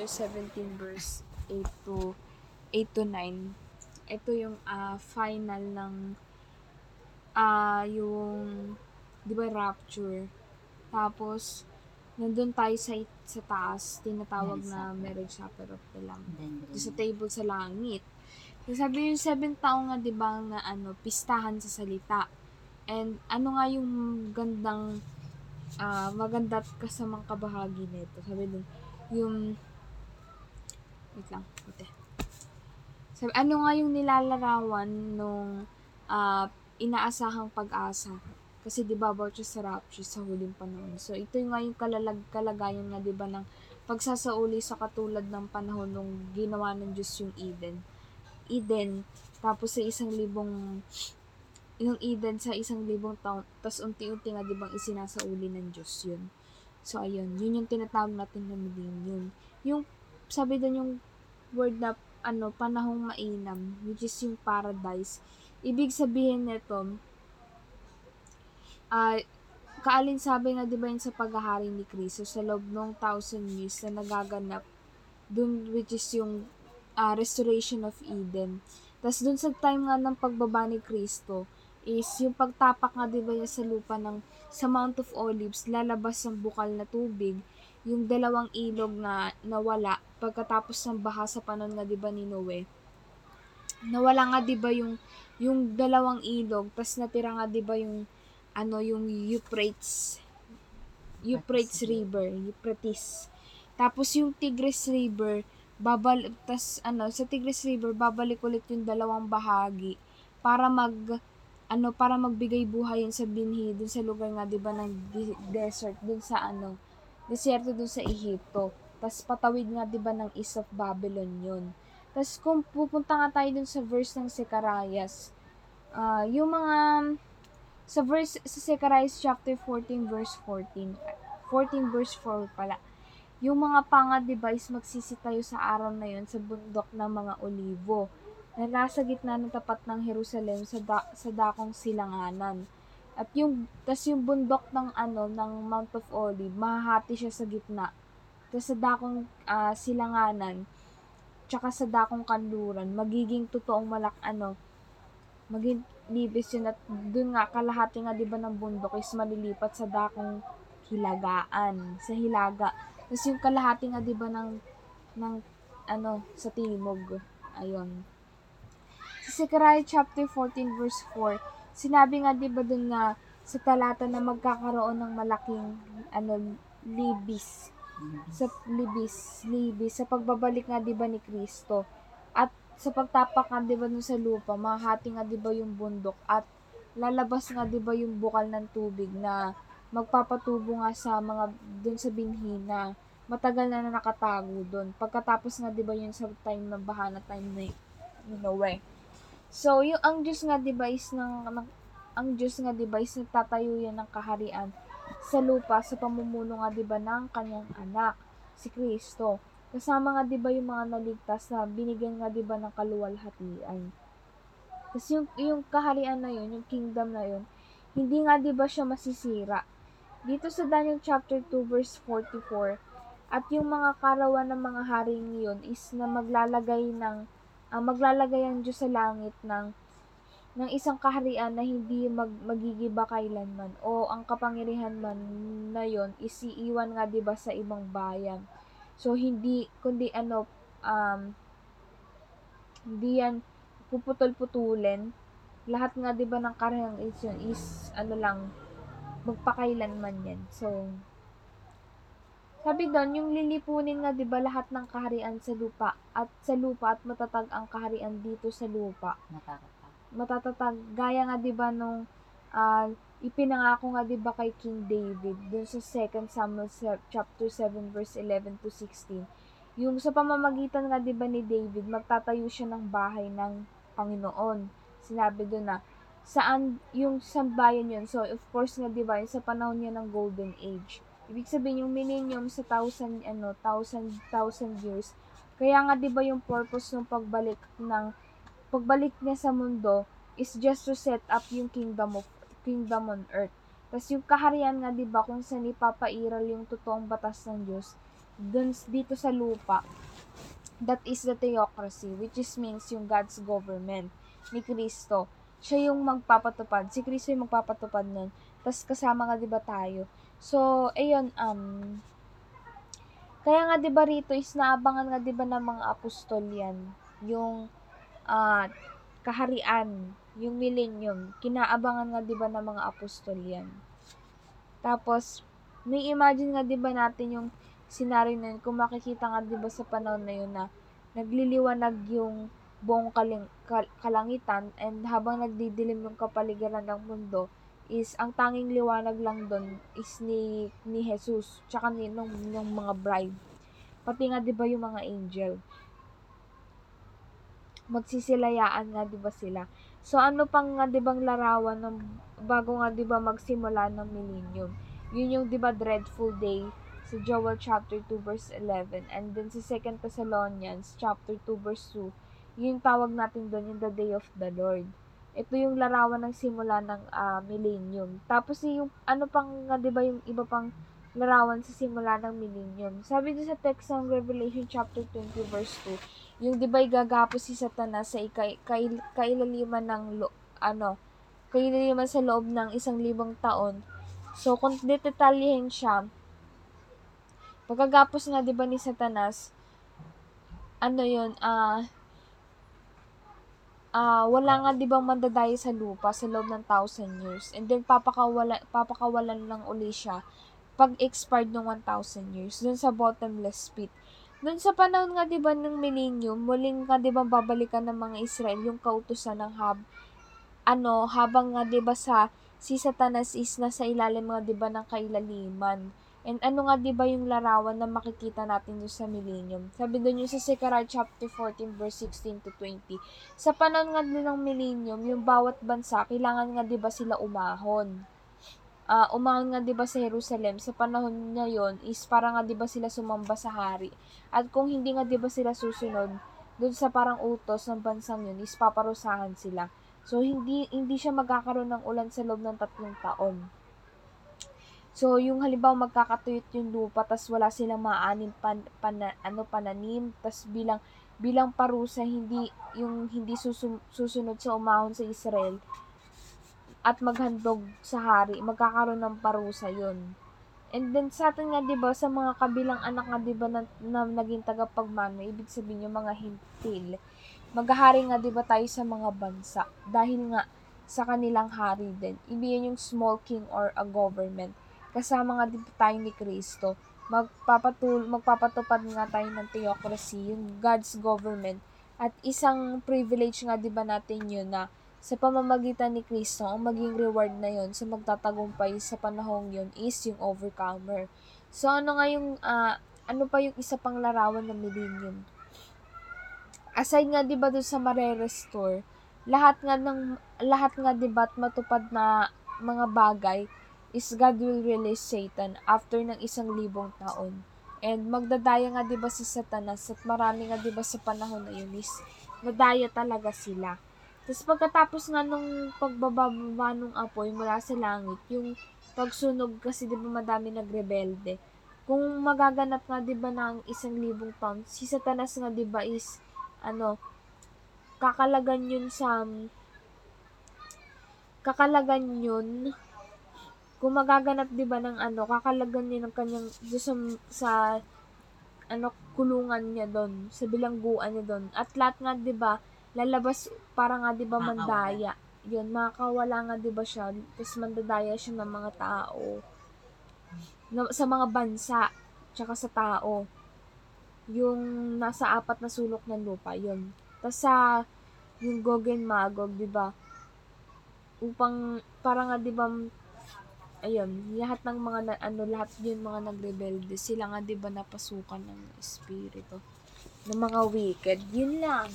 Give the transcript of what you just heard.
chapter 17 verse 8 to 8 to 9. Ito yung ah, final ng ah yung 'di ba rapture. Tapos nandun tayo sa sa taas, tinatawag Marriage na supper. marriage supper of the lamb. Sa table sa langit. So, sabi yung seven tao nga, di ba, na ano, pistahan sa salita. And ano nga yung gandang, ah maganda kasamang kabahagi nito. Sabi dun, yung, wait lang, ito. Sabi, ano nga yung nilalarawan nung ah inaasahang pag-asa. Kasi di ba about sa rapture sa huling panahon. So ito yung nga yung kalalag, kalagayan nga di ba ng pagsasauli sa katulad ng panahon nung ginawa ng Diyos yung Eden. Eden, tapos sa isang libong yung Eden sa isang libong taon, tapos unti-unti nga di bang isinasauli ng Diyos yun. So ayun, yun yung tinatawag natin na millennium. Yung sabi doon yung word na ano, panahong mainam, which is yung paradise. Ibig sabihin nito, ah kaalin sabi nga 'di ba yun sa paghahari ni Kristo sa loob ng thousand years na nagaganap dun which is yung ah, restoration of Eden. Tapos dun sa time nga ng pagbaba ni Kristo is yung pagtapak nga 'di ba niya sa lupa ng sa Mount of Olives lalabas ang bukal na tubig yung dalawang ilog na nawala pagkatapos ng baha sa panahon nga 'di ba ni Noe? Nawala nga 'di ba yung yung dalawang ilog tas natira nga 'di ba yung ano yung Euphrates Euphrates River Euphrates. Tapos yung Tigris River babal tas ano sa Tigris River babalik ulit yung dalawang bahagi para mag ano para magbigay buhay yun sa binhi dun sa lugar nga 'di ba ng de- desert dun sa ano desierto dun sa Ehipto. Tas patawid nga 'di ba ng East of Babylon yun. Tas kung pupunta nga tayo dun sa verse ng Zechariah ah yung mga sa verse sa Zechariah chapter 14 verse 14 14 verse 4 pala yung mga panga device magsisitayo sa araw na yon sa bundok ng mga olivo na nasa gitna ng tapat ng Jerusalem sa da- sa dakong silanganan at yung tas yung bundok ng ano ng Mount of Olive mahahati siya sa gitna. Tas sa dakong ah, silanganan tsaka sa dakong kanluran magiging totoong malak ano maging libis yun. At dun nga kalahati nga 'di ba ng bundok is malilipat sa dakong hilagaan sa hilaga. Tapos yung kalahati nga 'di ba ng ng ano sa timog. Ayun. Sa Zechariah chapter 14 verse 4 sinabi nga 'di ba dun na sa talata na magkakaroon ng malaking ano libis sa libis libis sa pagbabalik nga 'di ba ni Kristo at sa pagtapak nga 'di ba dun sa lupa mahati nga 'di ba yung bundok at lalabas nga 'di ba yung bukal ng tubig na magpapatubo nga sa mga dun sa binhi na matagal na, na nakatago dun. Pagkatapos nga 'di ba yun sa time ng baha na time ni, ni Noe. So, yung ang Diyos nga is ng, ng- ang Diyos nga 'di ba is nagtatayo yan ng kaharian sa lupa sa pamumuno nga 'di ba ng kanyang anak si Kristo. Kasama nga 'di ba yung mga naligtas na binigyan nga 'di ba ng kaluwalhatian. Kasi yung yung kaharian na yun, yung kingdom na yun, hindi nga 'di ba siya masisira. Dito sa Daniel chapter 2 verse 44, at yung mga karawan ng mga haring yun is na maglalagay ng ah, maglalagay ang Diyos sa langit ng ng isang kaharian na hindi mag, magigiba kailanman o ang kapangyarihan man na yon is iiwan nga 'di ba sa ibang bayan. So hindi kundi ano um hindi yan puputol-putulin. Lahat nga 'di ba ng kaharian is yun is ano lang magpakailanman yan. So sabi doon, yung lilipunin nga 'di ba lahat ng kaharian sa lupa at sa lupa at matatag ang kaharian dito sa lupa. Nakakatakot. matatatag gaya nga 'di ba nung ah, ipinangako nga 'di ba kay King David dun sa 2 Samuel chapter 7 verse 11 to 16 yung sa pamamagitan nga 'di ba ni David magtatayo siya ng bahay ng Panginoon. Sinabi doon na saan yung sambayan yun? So of course nga 'di ba sa panahon niya ng golden age ibig sabihin yung millennium sa thousand ano thousand thousand years kaya nga 'di ba yung purpose ng pagbalik ng pagbalik niya sa mundo is just to set up yung kingdom of kingdom on earth. Tapos yung kaharian nga 'di ba kung saan ipapairal yung totoong batas ng Diyos, dun dito sa lupa, that is the theocracy, which is means yung God's government ni Kristo. Siya yung magpapatupad. Si Kristo yung magpapatupad nun. Tapos kasama nga 'di ba tayo. So, ayun um kaya nga 'di ba rito is naabangan nga 'di ba ng mga apostol 'yan, yung ah, kaharian, yung millennium. Kinaabangan nga 'di ba ng mga apostol 'yan. Tapos may imagine nga 'di ba natin yung scenario na yun, kung makikita nga 'di ba sa panahon na yun na nagliliwanag yung buong kaling, kal- kalangitan and habang nagdidilim yung kapaligiran ng mundo is ang tanging liwanag lang doon is ni ni Jesus tsaka ni nung, nung mga bride. Pati nga 'di ba yung mga angel? Magsisilayaan nga 'di ba sila? So ano pang nga 'di bang larawan ng bago nga 'di ba magsimula ng millennium? Yun yung 'di ba dreadful day sa Joel chapter 2 verse 11 and then sa 2 Thessalonians chapter 2 verse 2 yung tawag natin doon yung the day of the Lord ito yung larawan ng simula ng ah, millennium. Tapos yung ano pang nga 'di ba yung iba pang larawan sa simula ng millennium. Sabi doon sa text ng Revelation chapter 20 verse 2, yung 'di ba gagapos si Satanas sa ikay, kail, kailaliman ng lo, ano, kailaliman sa loob ng isang libong taon. So kung detalyehin siya, pagkagapos nga 'di ba ni Satanas, ano 'yun, ah ah wala nga 'di ba mandadayo sa lupa sa loob ng thousand years and then papakawala papakawalan lang uli siya pag expired ng 1,000 years dun sa bottomless pit. Dun sa panahon nga 'di ba ng millennium, muling nga 'di ba babalikan ng mga Israel yung kautusan ng Hab ano habang nga 'di ba sa si Satanas is nasa ilalim nga 'di ba ng kailaliman. And ano nga 'di ba yung larawan na makikita natin doon sa millennium? Sabi doon yung sa Zechariah chapter 14 verse 16 to 20. Sa panahon nga din ng millennium, yung bawat bansa kailangan nga 'di ba sila umahon. Ah, umahon nga 'di ba sa Jerusalem sa panahon na yon is para nga 'di ba sila sumamba sa hari. At kung hindi nga 'di ba sila susunod doon sa parang utos ng bansang yun is paparusahan sila. So hindi hindi siya magkakaroon ng ulan sa loob ng tatlong taon. So, yung halimbawa magkakatuyot yung lupa tas wala silang maanim pan, pan, ano pananim tas bilang bilang parusa hindi yung hindi susum, susunod sa umahon sa Israel at maghandog sa hari, magkakaroon ng parusa yon. And then sa atin nga 'di ba sa mga kabilang anak nga 'di ba na, na naging tagapagmano, ibig sabihin yung mga hintil. Maghahari nga 'di ba tayo sa mga bansa dahil nga sa kanilang hari din. Ibig yung small king or a government kasama nga din tayo ni Kristo. Magpapatul magpapatupad nga tayo ng theocracy, yung God's government. At isang privilege nga 'di ba natin yun na sa pamamagitan ni Kristo, ang maging reward na yon sa magtatagumpay sa panahong yon is yung overcomer. So ano nga yung ah, ano pa yung isa pang larawan ng millennium? Aside nga 'di ba dun sa mare-restore, lahat nga ng lahat nga 'di ba at matupad na mga bagay is God will release Satan after ng isang libong taon. And magdadaya nga 'di ba si Satanas at marami nga 'di ba sa panahon na yun is nadaya talaga sila. Tapos pagkatapos nga nung pagbababa nung apoy mula sa langit, yung pagsunog kasi 'di ba madami nagrebelde. Kung magaganap nga 'di ba ng isang libong taon, si Satanas nga 'di ba is ano kakalagan yun sa kakalagan yun kung magaganap 'di ba ng ano, kakalagan niya ng kanyang sa, sa ano kulungan niya doon, sa bilangguan niya doon. At lahat nga 'di ba, lalabas para nga 'di ba mandaya. 'Yun, makakawala nga 'di ba siya, tapos mandadaya siya ng mga tao. Na, sa mga bansa, tsaka sa tao. Yung nasa apat na sulok ng lupa, 'yun. Tapos sa yung Gog and Magog, 'di ba? Upang para nga 'di ba ayun, lahat ng mga na, ano, lahat yun mga nagrebelde, sila nga 'di ba napasukan ng espiritu ng mga wicked. Yun lang.